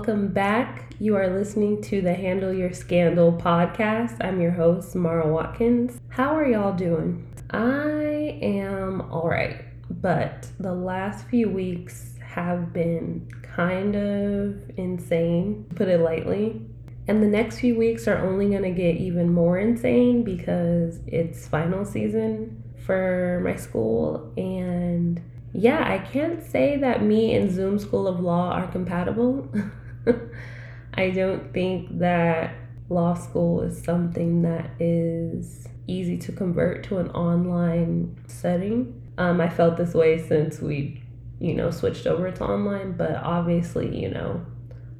Welcome back. You are listening to the Handle Your Scandal podcast. I'm your host, Mara Watkins. How are y'all doing? I am all right, but the last few weeks have been kind of insane, put it lightly. And the next few weeks are only going to get even more insane because it's final season for my school and yeah, I can't say that me and Zoom School of Law are compatible. I don't think that law school is something that is easy to convert to an online setting. Um, I felt this way since we, you know, switched over to online, but obviously, you know,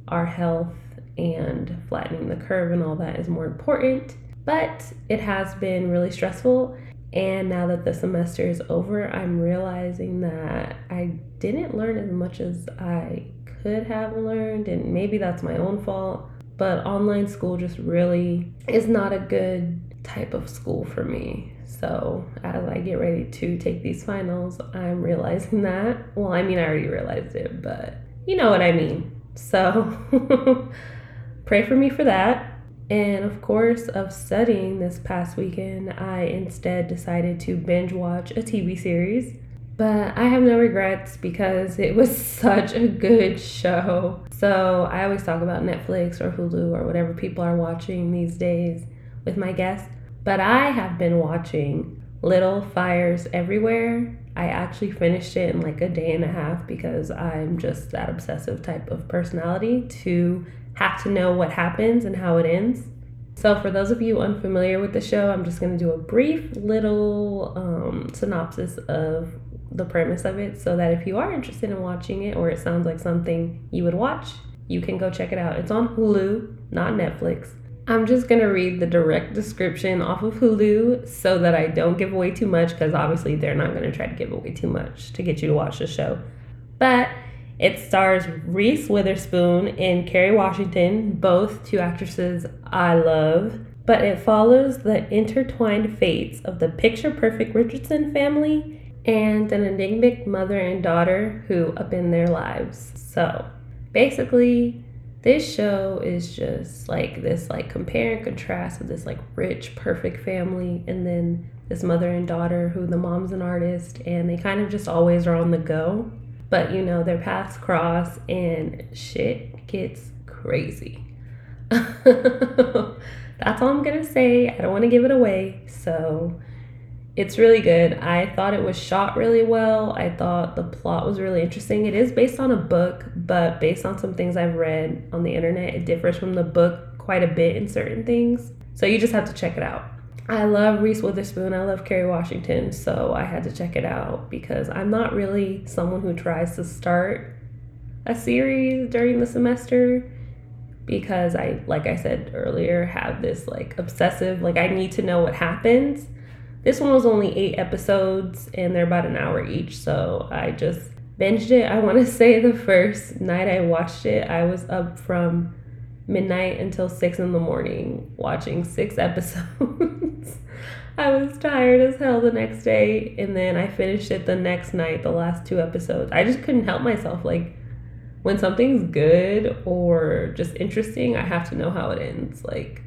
our health and flattening the curve and all that is more important. But it has been really stressful and now that the semester is over, I'm realizing that I didn't learn as much as I could have learned, and maybe that's my own fault. But online school just really is not a good type of school for me. So, as I get ready to take these finals, I'm realizing that. Well, I mean, I already realized it, but you know what I mean. So, pray for me for that. And of course, of studying this past weekend, I instead decided to binge watch a TV series. But I have no regrets because it was such a good show. So I always talk about Netflix or Hulu or whatever people are watching these days with my guests. But I have been watching Little Fires Everywhere. I actually finished it in like a day and a half because I'm just that obsessive type of personality to have to know what happens and how it ends. So, for those of you unfamiliar with the show, I'm just going to do a brief little um, synopsis of the premise of it so that if you are interested in watching it or it sounds like something you would watch, you can go check it out. It's on Hulu, not Netflix. I'm just going to read the direct description off of Hulu so that I don't give away too much because obviously they're not going to try to give away too much to get you to watch the show. But it stars Reese Witherspoon and Kerry Washington, both two actresses I love. But it follows the intertwined fates of the picture perfect Richardson family and an enigmatic mother and daughter who upend their lives. So basically, this show is just like this like compare and contrast of this like rich perfect family and then this mother and daughter who the mom's an artist and they kind of just always are on the go but you know, their paths cross and shit gets crazy. That's all I'm gonna say. I don't want to give it away. So it's really good. I thought it was shot really well. I thought the plot was really interesting. It is based on a book, but based on some things I've read on the internet, it differs from the book quite a bit in certain things. So you just have to check it out. I love Reese Witherspoon. I love Kerry Washington. So I had to check it out because I'm not really someone who tries to start a series during the semester because I, like I said earlier, have this like obsessive, like I need to know what happens. This one was only eight episodes and they're about an hour each. So I just binged it. I want to say the first night I watched it, I was up from midnight until six in the morning watching six episodes. I was tired as hell the next day, and then I finished it the next night, the last two episodes. I just couldn't help myself. Like, when something's good or just interesting, I have to know how it ends. Like,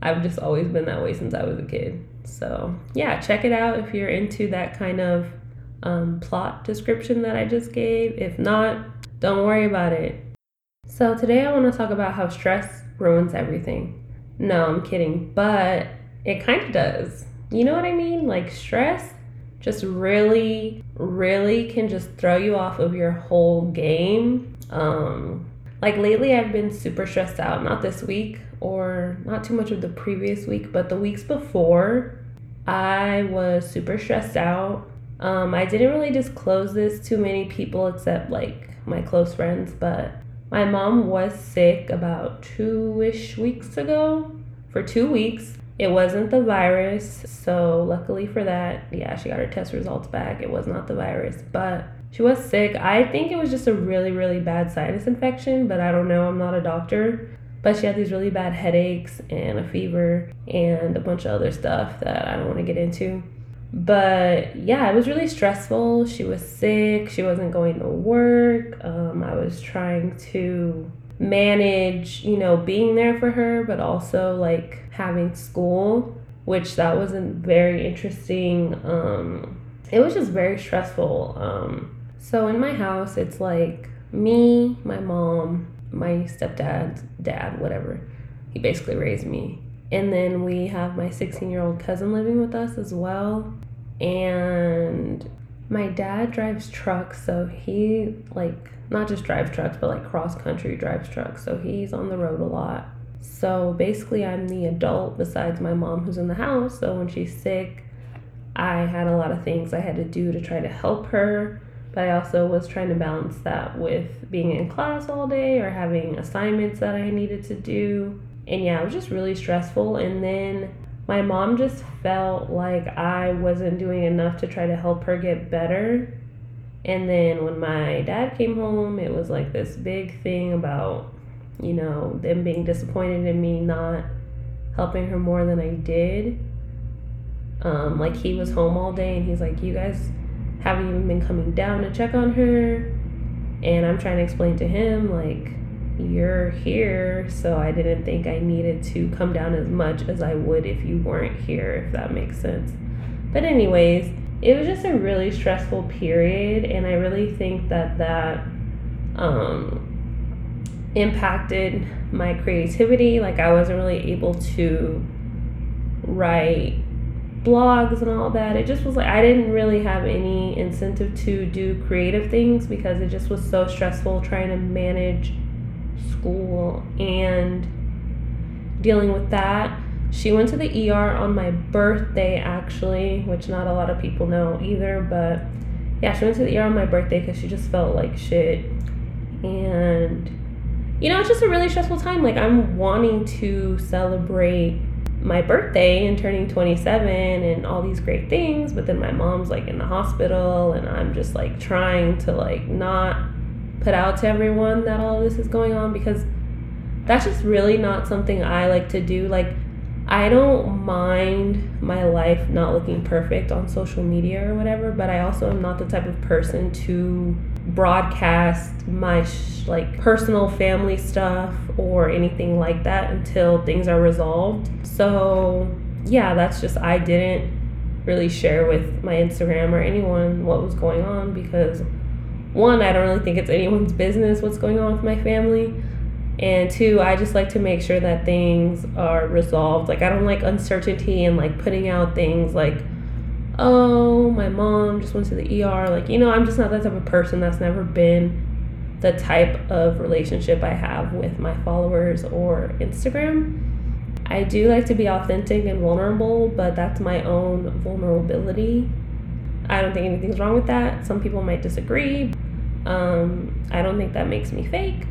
I've just always been that way since I was a kid. So, yeah, check it out if you're into that kind of um, plot description that I just gave. If not, don't worry about it. So, today I want to talk about how stress ruins everything. No, I'm kidding, but it kind of does. You know what I mean? Like, stress just really, really can just throw you off of your whole game. Um, like, lately, I've been super stressed out. Not this week or not too much of the previous week, but the weeks before, I was super stressed out. Um, I didn't really disclose this to many people except like my close friends, but my mom was sick about two ish weeks ago for two weeks. It wasn't the virus, so luckily for that, yeah, she got her test results back. It was not the virus, but she was sick. I think it was just a really, really bad sinus infection, but I don't know. I'm not a doctor. But she had these really bad headaches and a fever and a bunch of other stuff that I don't want to get into. But yeah, it was really stressful. She was sick. She wasn't going to work. Um, I was trying to manage, you know, being there for her, but also like having school, which that wasn't very interesting. Um, it was just very stressful. Um, so in my house, it's like me, my mom, my stepdad, dad, whatever. He basically raised me. And then we have my 16 year old cousin living with us as well. And my dad drives trucks, so he like not just drives trucks, but like cross country drives trucks. So he's on the road a lot. So basically, I'm the adult besides my mom who's in the house. So when she's sick, I had a lot of things I had to do to try to help her. But I also was trying to balance that with being in class all day or having assignments that I needed to do. And yeah, it was just really stressful. And then my mom just felt like I wasn't doing enough to try to help her get better. And then when my dad came home, it was like this big thing about, you know, them being disappointed in me not helping her more than I did. Um, like he was home all day and he's like, You guys haven't even been coming down to check on her. And I'm trying to explain to him, like, you're here, so I didn't think I needed to come down as much as I would if you weren't here, if that makes sense. But, anyways, it was just a really stressful period, and I really think that that um, impacted my creativity. Like, I wasn't really able to write blogs and all that. It just was like I didn't really have any incentive to do creative things because it just was so stressful trying to manage school and dealing with that. She went to the ER on my birthday, actually, which not a lot of people know either. But yeah, she went to the ER on my birthday because she just felt like shit. And, you know, it's just a really stressful time. Like, I'm wanting to celebrate my birthday and turning 27 and all these great things, but then my mom's like in the hospital, and I'm just like trying to like not put out to everyone that all this is going on because that's just really not something I like to do. Like, I don't mind my life not looking perfect on social media or whatever, but I also am not the type of person to broadcast my sh- like personal family stuff or anything like that until things are resolved. So, yeah, that's just I didn't really share with my Instagram or anyone what was going on because one, I don't really think it's anyone's business what's going on with my family. And two, I just like to make sure that things are resolved. Like, I don't like uncertainty and like putting out things like, oh, my mom just went to the ER. Like, you know, I'm just not that type of person. That's never been the type of relationship I have with my followers or Instagram. I do like to be authentic and vulnerable, but that's my own vulnerability. I don't think anything's wrong with that. Some people might disagree. Um, I don't think that makes me fake.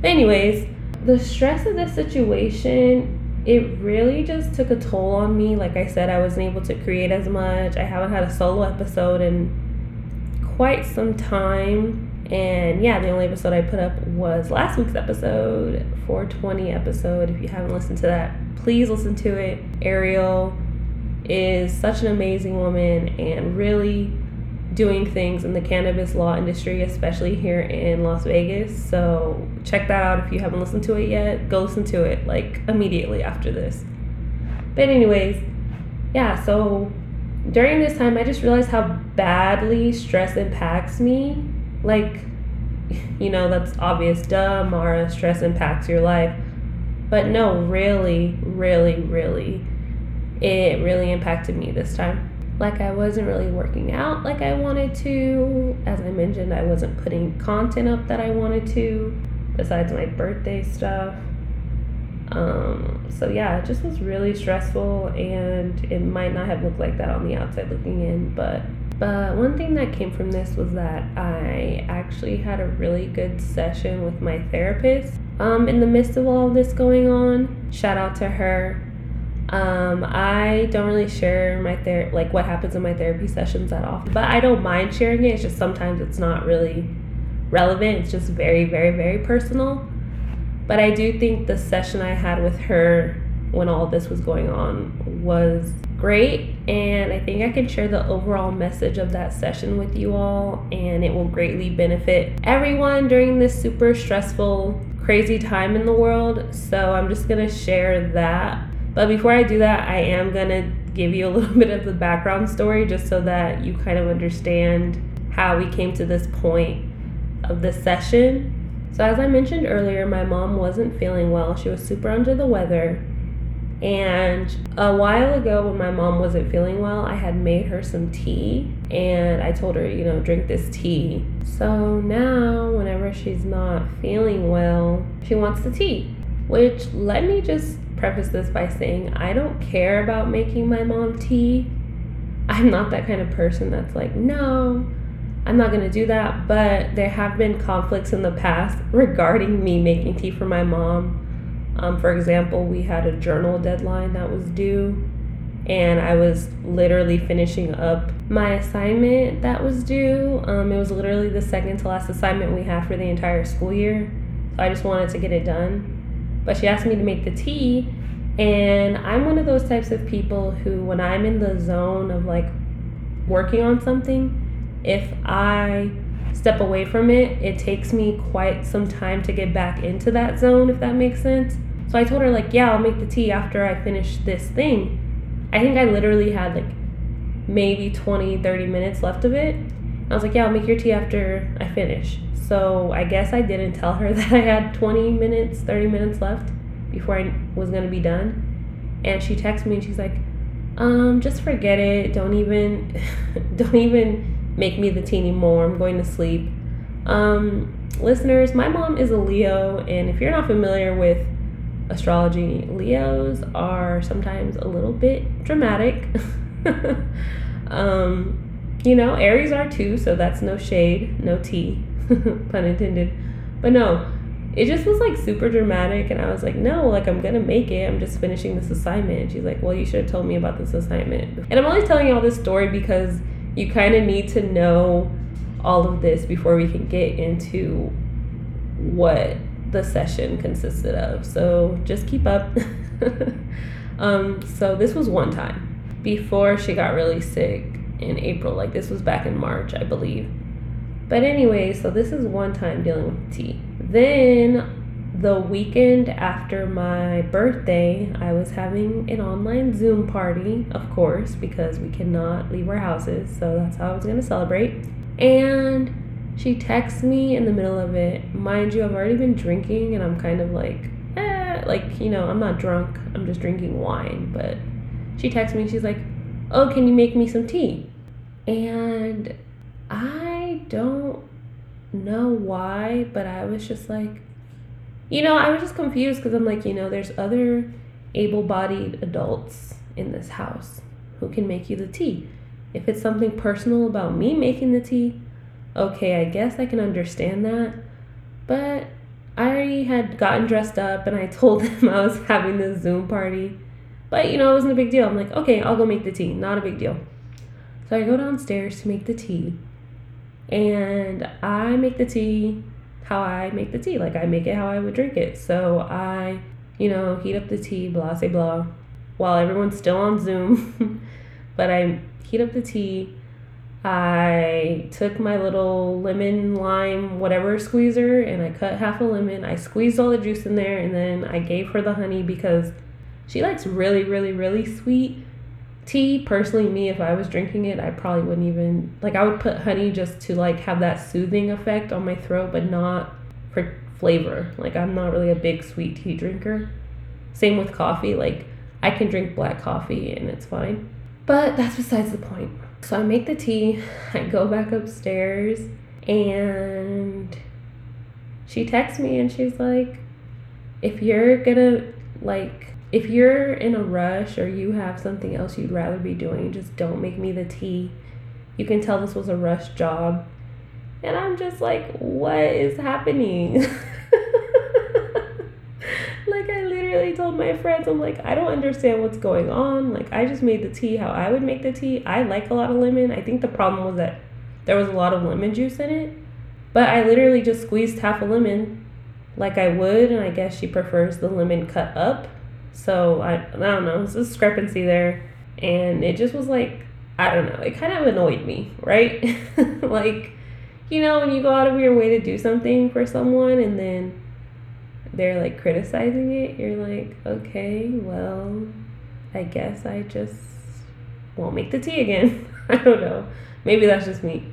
But anyways, the stress of this situation, it really just took a toll on me. Like I said, I wasn't able to create as much. I haven't had a solo episode in quite some time. And yeah, the only episode I put up was last week's episode, 420 episode. If you haven't listened to that, please listen to it. Ariel is such an amazing woman and really doing things in the cannabis law industry, especially here in Las Vegas. So check that out if you haven't listened to it yet. Go listen to it like immediately after this. But, anyways, yeah, so during this time, I just realized how badly stress impacts me. Like, you know, that's obvious. Duh, Mara, stress impacts your life. But no, really, really, really, it really impacted me this time like I wasn't really working out like I wanted to. As I mentioned, I wasn't putting content up that I wanted to, besides my birthday stuff. Um, so yeah, it just was really stressful, and it might not have looked like that on the outside looking in, but but one thing that came from this was that I actually had a really good session with my therapist. Um, in the midst of all of this going on, shout out to her. Um, I don't really share my ther- like what happens in my therapy sessions that often, but I don't mind sharing it. It's just sometimes it's not really relevant. It's just very, very, very personal. But I do think the session I had with her when all this was going on was great. And I think I can share the overall message of that session with you all, and it will greatly benefit everyone during this super stressful, crazy time in the world. So I'm just gonna share that. But before I do that, I am gonna give you a little bit of the background story just so that you kind of understand how we came to this point of the session. So, as I mentioned earlier, my mom wasn't feeling well. She was super under the weather. And a while ago, when my mom wasn't feeling well, I had made her some tea and I told her, you know, drink this tea. So now, whenever she's not feeling well, she wants the tea. Which, let me just preface this by saying, I don't care about making my mom tea. I'm not that kind of person that's like, no, I'm not to do that. But there have been conflicts in the past regarding me making tea for my mom. Um, for example, we had a journal deadline that was due, and I was literally finishing up my assignment that was due. Um, it was literally the second to last assignment we had for the entire school year. So I just wanted to get it done. But she asked me to make the tea, and I'm one of those types of people who, when I'm in the zone of like working on something, if I step away from it, it takes me quite some time to get back into that zone, if that makes sense. So I told her, like, yeah, I'll make the tea after I finish this thing. I think I literally had like maybe 20, 30 minutes left of it. I was like, yeah, I'll make your tea after I finish. So I guess I didn't tell her that I had 20 minutes, 30 minutes left before I was going to be done. And she texted me and she's like, um, just forget it. Don't even, don't even make me the tea anymore. I'm going to sleep. Um, listeners, my mom is a Leo, and if you're not familiar with astrology, Leos are sometimes a little bit dramatic. um, you know, Aries are too, so that's no shade, no tea, pun intended. But no, it just was like super dramatic, and I was like, no, like I'm gonna make it. I'm just finishing this assignment. And she's like, well, you should have told me about this assignment. And I'm only telling you all this story because you kind of need to know all of this before we can get into what the session consisted of. So just keep up. um, so this was one time before she got really sick in April. Like this was back in March, I believe. But anyway, so this is one time dealing with tea. Then the weekend after my birthday, I was having an online Zoom party, of course, because we cannot leave our houses. So that's how I was going to celebrate. And she texts me in the middle of it. Mind you, I've already been drinking and I'm kind of like, eh, like, you know, I'm not drunk. I'm just drinking wine. But she texts me she's like, oh, can you make me some tea? And I don't know why, but I was just like, you know, I was just confused because I'm like, you know, there's other able bodied adults in this house who can make you the tea. If it's something personal about me making the tea, okay, I guess I can understand that. But I already had gotten dressed up and I told them I was having this Zoom party. But you know, it wasn't a big deal. I'm like, okay, I'll go make the tea. Not a big deal. So I go downstairs to make the tea. And I make the tea how I make the tea. Like I make it how I would drink it. So I, you know, heat up the tea, blah, say blah, while everyone's still on Zoom. but I heat up the tea. I took my little lemon, lime, whatever squeezer and I cut half a lemon. I squeezed all the juice in there and then I gave her the honey because she likes really, really, really sweet tea personally me if i was drinking it i probably wouldn't even like i would put honey just to like have that soothing effect on my throat but not for flavor. Like i'm not really a big sweet tea drinker. Same with coffee. Like i can drink black coffee and it's fine. But that's besides the point. So i make the tea i go back upstairs and she texts me and she's like if you're gonna like if you're in a rush or you have something else you'd rather be doing, just don't make me the tea. You can tell this was a rush job. And I'm just like, what is happening? like, I literally told my friends, I'm like, I don't understand what's going on. Like, I just made the tea how I would make the tea. I like a lot of lemon. I think the problem was that there was a lot of lemon juice in it. But I literally just squeezed half a lemon like I would. And I guess she prefers the lemon cut up so I, I don't know, it's a discrepancy there. And it just was like, I don't know, it kind of annoyed me, right? like, you know, when you go out of your way to do something for someone and then they're like criticizing it, you're like, okay, well, I guess I just won't make the tea again. I don't know. Maybe that's just me.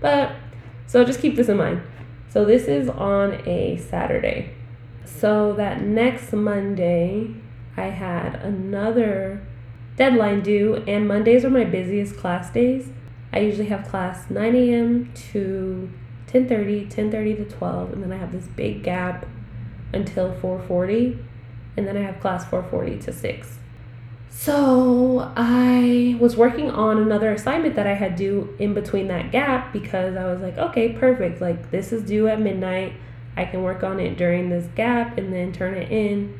But so just keep this in mind. So this is on a Saturday. So that next Monday, I had another deadline due, and Mondays are my busiest class days. I usually have class 9 a.m. to 10:30, 10:30 to 12, and then I have this big gap until 4:40, and then I have class 4:40 to 6. So I was working on another assignment that I had due in between that gap because I was like, okay, perfect. Like this is due at midnight. I can work on it during this gap and then turn it in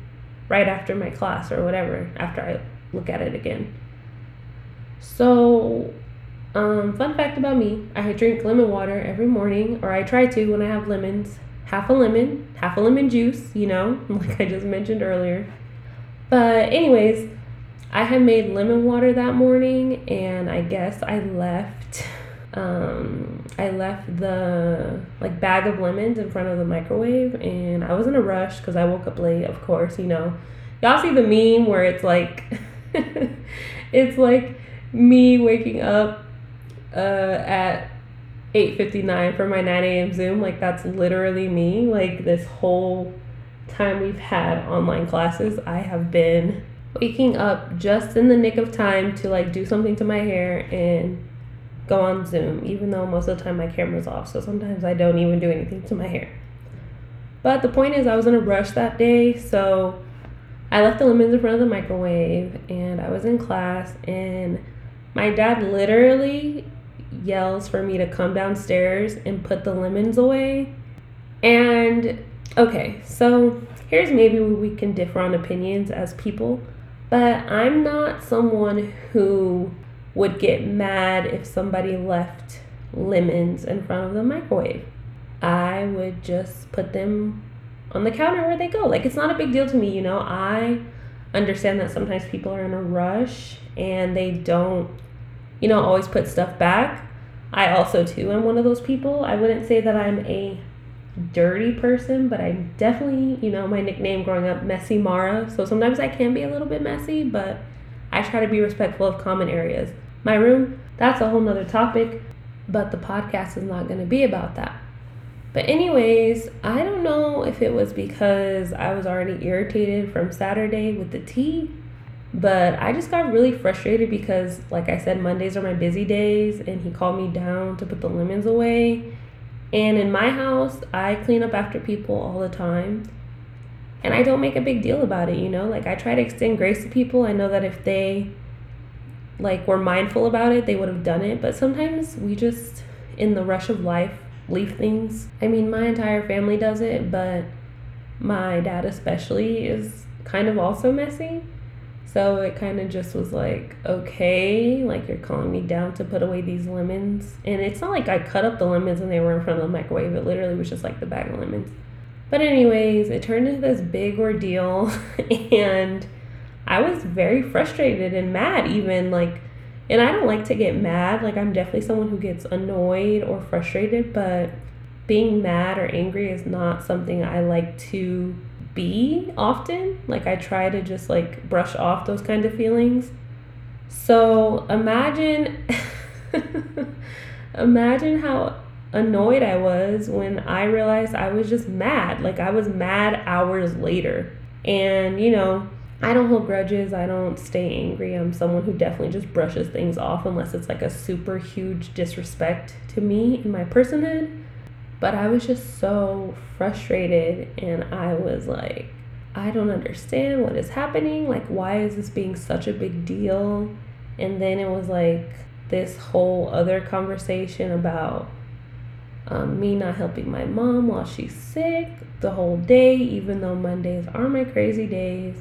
right after my class or whatever, after I look at it again. So, um, fun fact about me I drink lemon water every morning, or I try to when I have lemons. Half a lemon, half a lemon juice, you know, like I just mentioned earlier. But, anyways, I had made lemon water that morning, and I guess I left. Um, I left the like bag of lemons in front of the microwave, and I was in a rush because I woke up late. Of course, you know, y'all see the meme where it's like, it's like me waking up uh, at 8:59 for my 9 a.m. Zoom. Like that's literally me. Like this whole time we've had online classes, I have been waking up just in the nick of time to like do something to my hair and go on Zoom, even though most of the time my camera's off. So sometimes I don't even do anything to my hair. But the point is, I was in a rush that day, so I left the lemons in front of the microwave and I was in class, and my dad literally yells for me to come downstairs and put the lemons away. And okay, so here's maybe we can differ on opinions as people. But I'm not someone who would get mad if somebody left lemons in front of the microwave. I would just put them on the counter where they go. Like it's not a big deal to me, you know. I understand that sometimes people are in a rush and they don't, you know, always put stuff back. I also too am one of those people. I wouldn't say that I'm a dirty person, but I'm definitely, you know, my nickname growing up, Messy Mara. So sometimes I can be a little bit messy, but I try to be respectful of common areas. My room, that's a whole nother topic, but the podcast is not going to be about that. But, anyways, I don't know if it was because I was already irritated from Saturday with the tea, but I just got really frustrated because, like I said, Mondays are my busy days, and he called me down to put the lemons away and in my house, I clean up after people all the time. And I don't make a big deal about it, you know? Like I try to extend grace to people. I know that if they like were mindful about it, they would have done it, but sometimes we just in the rush of life leave things. I mean, my entire family does it, but my dad especially is kind of also messy. So it kind of just was like, okay, like you're calling me down to put away these lemons. And it's not like I cut up the lemons and they were in front of the microwave. It literally was just like the bag of lemons. But, anyways, it turned into this big ordeal. and I was very frustrated and mad, even like, and I don't like to get mad. Like, I'm definitely someone who gets annoyed or frustrated, but being mad or angry is not something I like to be often. Like I try to just like brush off those kind of feelings. So imagine imagine how annoyed I was when I realized I was just mad. Like I was mad hours later. And you know, I don't hold grudges. I don't stay angry. I'm someone who definitely just brushes things off unless it's like a super huge disrespect to me and my personhood. But I was just so frustrated and I was like, I don't understand what is happening. Like, why is this being such a big deal? And then it was like this whole other conversation about um, me not helping my mom while she's sick the whole day, even though Mondays are my crazy days.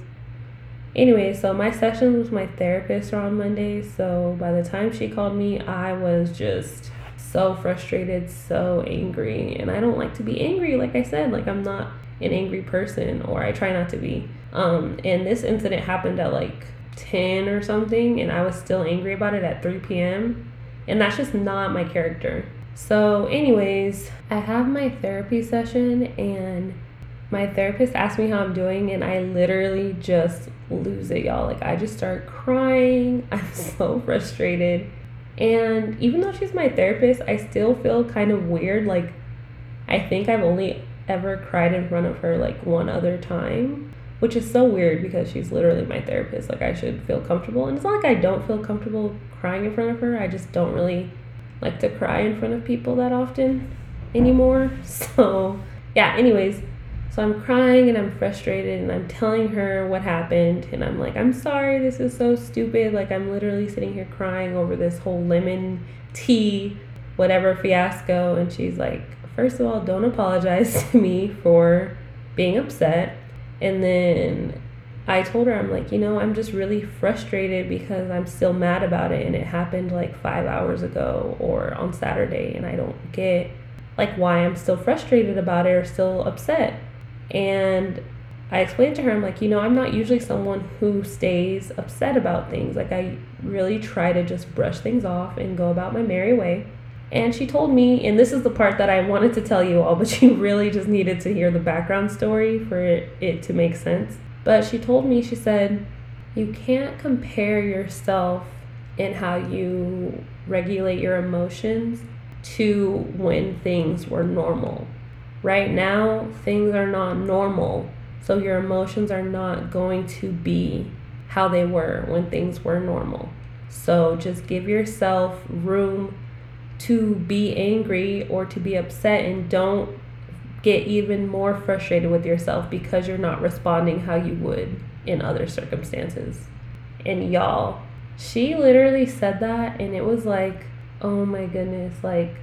Anyway, so my sessions with my therapist are on Mondays. So by the time she called me, I was just so frustrated, so angry. And I don't like to be angry, like I said, like I'm not an angry person or I try not to be. Um, and this incident happened at like 10 or something and I was still angry about it at 3 p.m. And that's just not my character. So, anyways, I have my therapy session and my therapist asked me how I'm doing and I literally just lose it, y'all. Like I just start crying. I'm so frustrated. And even though she's my therapist, I still feel kind of weird. Like I think I've only ever cried in front of her like one other time, which is so weird because she's literally my therapist. Like I should feel comfortable. And it's not like I don't feel comfortable crying in front of her. I just don't really like to cry in front of people that often anymore. So, yeah, anyways, so I'm crying and I'm frustrated and I'm telling her what happened and I'm like, I'm sorry, this is so stupid. Like, I'm literally sitting here crying over this whole lemon tea, whatever fiasco. And she's like, first of all, don't apologize to me for being upset. And then I told her, I'm like, you know, I'm just really frustrated because I'm still mad about it and it happened like five hours ago or on Saturday and I don't get like why I'm still frustrated about it or still upset. And I explained to her, I'm like, you know, I'm not usually someone who stays upset about things. Like, I really try to just brush things off and go about my merry way. And she told me, and this is the part that I wanted to tell you all, but you really just needed to hear the background story for it, it to make sense. But she told me, she said, you can't compare yourself in how you regulate your emotions to when things were normal. Right now, things are not normal. So your emotions are not going to be how they were when things were normal. So just give yourself room to be angry or to be upset and don't get even more frustrated with yourself because you're not responding how you would in other circumstances. And y'all, she literally said that and it was like, oh my goodness, like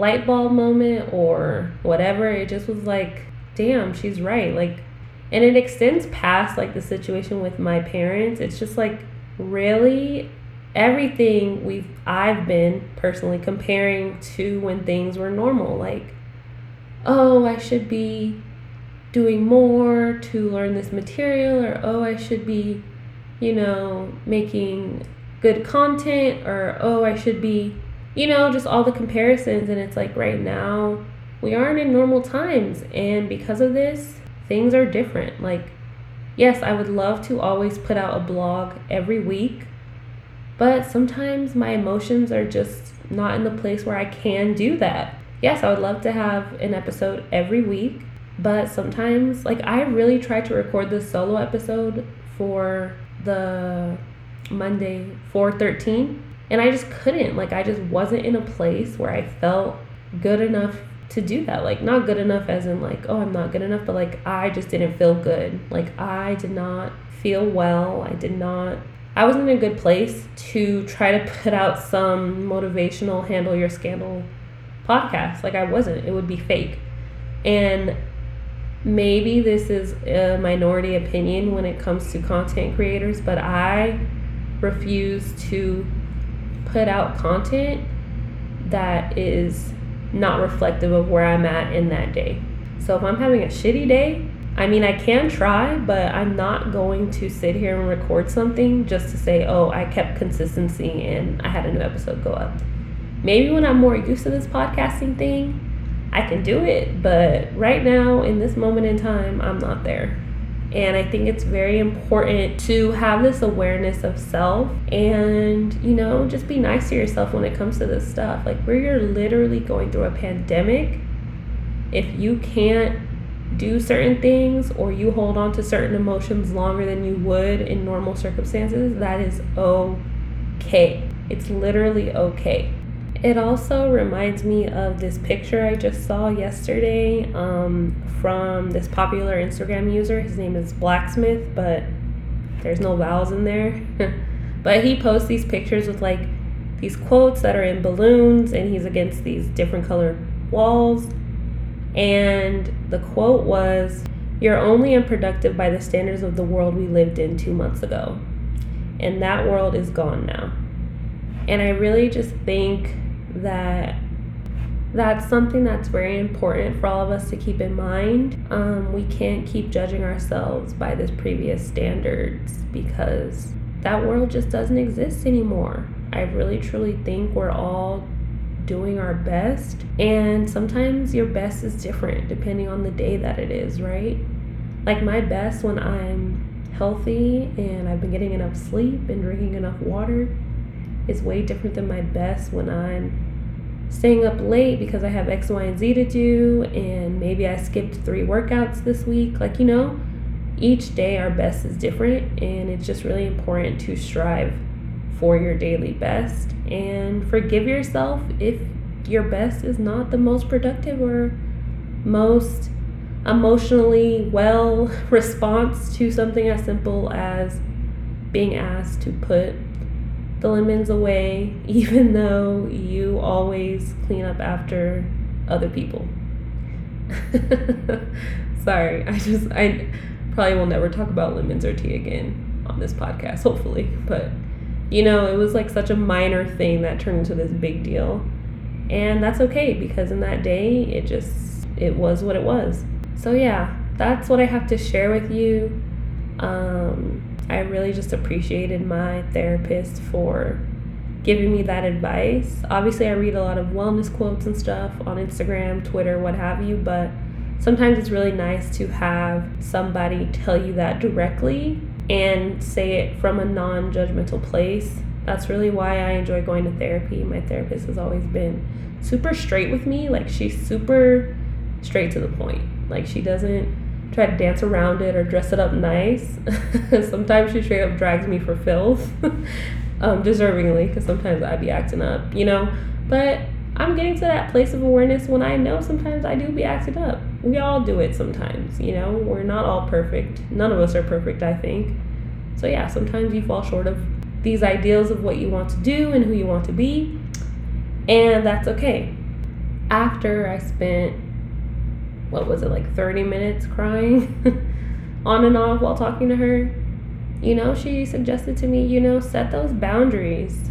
light bulb moment or whatever. It just was like, damn, she's right. Like, and it extends past like the situation with my parents. It's just like, really, everything we've I've been personally comparing to when things were normal. Like, oh, I should be doing more to learn this material, or oh, I should be, you know, making good content, or oh, I should be you know, just all the comparisons. And it's like right now, we aren't in normal times. And because of this, things are different. Like, yes, I would love to always put out a blog every week, but sometimes my emotions are just not in the place where I can do that. Yes, I would love to have an episode every week, but sometimes, like, I really tried to record this solo episode for the Monday 413 and I just couldn't. Like, I just wasn't in a place where I felt good enough to do that. Like, not good enough as in, like, oh, I'm not good enough, but like, I just didn't feel good. Like, I did not feel well. I did not. I wasn't in a good place to try to put out some motivational handle your scandal podcast. Like, I wasn't. It would be fake. And maybe this is a minority opinion when it comes to content creators, but I refuse to put out content that is not reflective of where I'm at in that day. So if I'm having a shitty day, I mean, I can try, but I'm not going to sit here and record something just to say, oh, I kept consistency and I had a new episode go up. Maybe when I'm more used to this podcasting thing, I can do it, but right now, in this moment in time, I'm not there. And I think it's very important to have this awareness of self and, you know, just be nice to yourself when it comes to this stuff. Like, you're literally going through a pandemic, if you can't do certain things or you hold on to certain emotions longer than you would in normal circumstances, that is okay. It's literally okay. It also reminds me of this picture I just saw yesterday um, from this popular Instagram user. His name is Blacksmith, but there's no vowels in there. but he posts these pictures with like these quotes that are in balloons, and he's against these different color walls. And the quote was, You're only unproductive by the standards of the world we lived in two months ago. And that world is gone now. And I really just think that that's something that's very important for all of us to keep in mind. Um, we can't keep judging ourselves by this previous standards because that world just doesn't exist anymore. I really truly think we're all doing our best, and sometimes your best is different depending on the day that it is, right? Like my best when I'm healthy and I've been getting enough sleep and drinking enough water is way different than my best when I'm staying up late because I have X, Y, and Z to do, and maybe I skipped three workouts this week. Like, you know, each day our best is different, and it's just really important to strive for your daily best and forgive yourself if your best is not the most productive or most emotionally well response to something as simple as being asked to put the lemons away, even though you always clean up after other people. Sorry, I just, I probably will never talk about lemons or tea again on this podcast, hopefully. But, you know, it was like such a minor thing that turned into this big deal. And that's okay because in that day, it just, it was what it was. So, yeah, that's what I have to share with you. Um, I really just appreciated my therapist for giving me that advice. Obviously, I read a lot of wellness quotes and stuff on Instagram, Twitter, what have you, but sometimes it's really nice to have somebody tell you that directly and say it from a non judgmental place. That's really why I enjoy going to therapy. My therapist has always been super straight with me. Like, she's super straight to the point. Like, she doesn't try to dance around it or dress it up nice. sometimes she straight up drags me for filth, um, deservingly, because sometimes I'd be acting up, you know. But I'm getting to that place of awareness when I know sometimes I do be acting up. We all do it sometimes, you know. We're not all perfect. None of us are perfect, I think. So yeah, sometimes you fall short of these ideals of what you want to do and who you want to be, and that's okay. After I spent what was it like 30 minutes crying on and off while talking to her? You know she suggested to me you know set those boundaries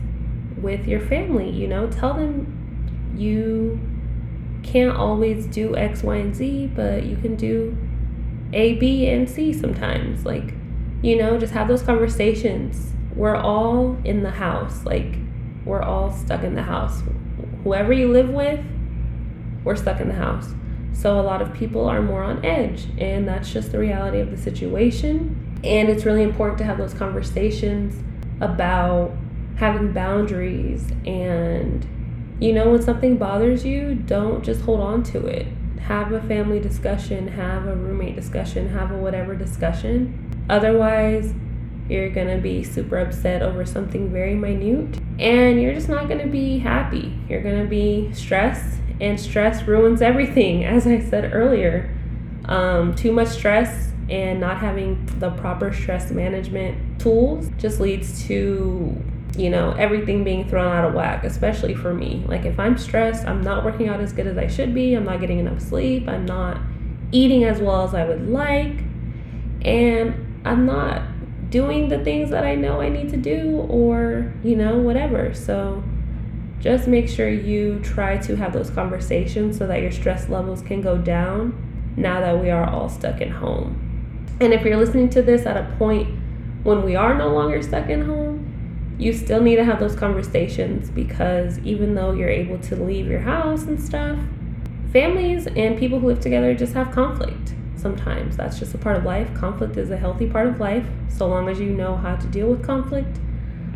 with your family you know? Tell them you can't always do x y and z but you can do a b and c sometimes. Like you know just have those conversations. We're all in the house. Like we're all stuck in the house. Whoever you live with we're stuck in the house so a lot of people are more on edge, and that's just the reality of the situation. And it's really important to have those conversations about having boundaries and you know when something bothers you, don't just hold on to it. Have a family discussion, have a roommate discussion, have a whatever discussion. Otherwise, you're gonna be super upset over something very minute and you're just not gonna be happy. You're gonna be stressed and stress ruins everything, as I said earlier. Um, too much stress and not having the proper stress management tools just leads to you know everything being thrown out of whack especially for me like if i'm stressed i'm not working out as good as i should be i'm not getting enough sleep i'm not eating as well as i would like and i'm not doing the things that i know i need to do or you know whatever so just make sure you try to have those conversations so that your stress levels can go down now that we are all stuck in home. And if you're listening to this at a point when we are no longer stuck in home, you still need to have those conversations because even though you're able to leave your house and stuff, families and people who live together just have conflict sometimes. That's just a part of life. Conflict is a healthy part of life so long as you know how to deal with conflict.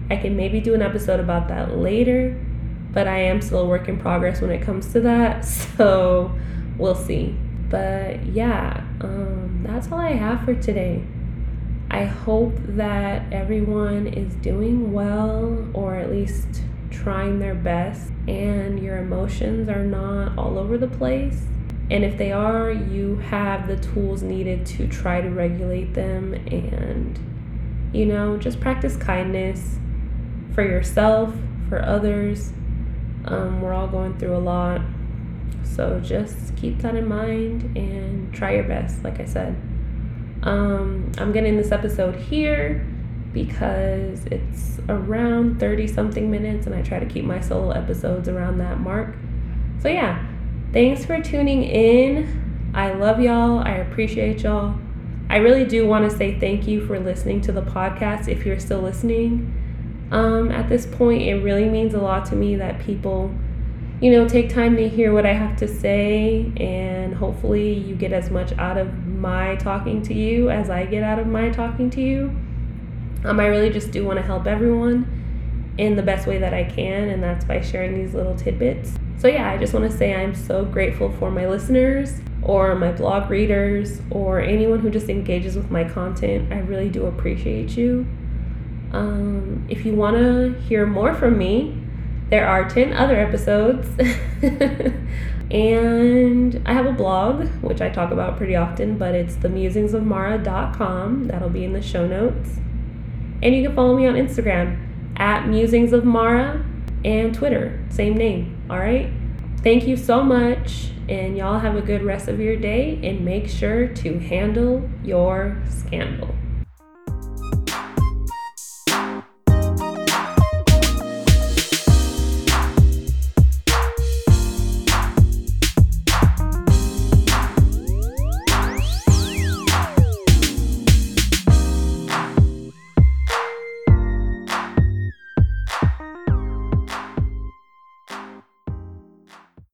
I can maybe do an episode about that later but I am still a work in progress when it comes to that. So we'll see. But yeah, um, that's all I have for today. I hope that everyone is doing well or at least trying their best and your emotions are not all over the place. And if they are, you have the tools needed to try to regulate them and, you know, just practice kindness for yourself, for others, um, we're all going through a lot. So just keep that in mind and try your best, like I said. Um, I'm getting this episode here because it's around 30 something minutes and I try to keep my solo episodes around that mark. So, yeah, thanks for tuning in. I love y'all. I appreciate y'all. I really do want to say thank you for listening to the podcast. If you're still listening um, at this point, it really means a lot to me that people, you know, take time to hear what I have to say, and hopefully, you get as much out of my talking to you as I get out of my talking to you. Um, I really just do want to help everyone in the best way that I can, and that's by sharing these little tidbits. So, yeah, I just want to say I'm so grateful for my listeners or my blog readers or anyone who just engages with my content. I really do appreciate you. Um, if you want to hear more from me, there are 10 other episodes. and I have a blog, which I talk about pretty often, but it's themusingsofmara.com. That'll be in the show notes. And you can follow me on Instagram at Musings of Mara and Twitter, same name. All right. Thank you so much, and y'all have a good rest of your day and make sure to handle your scandal.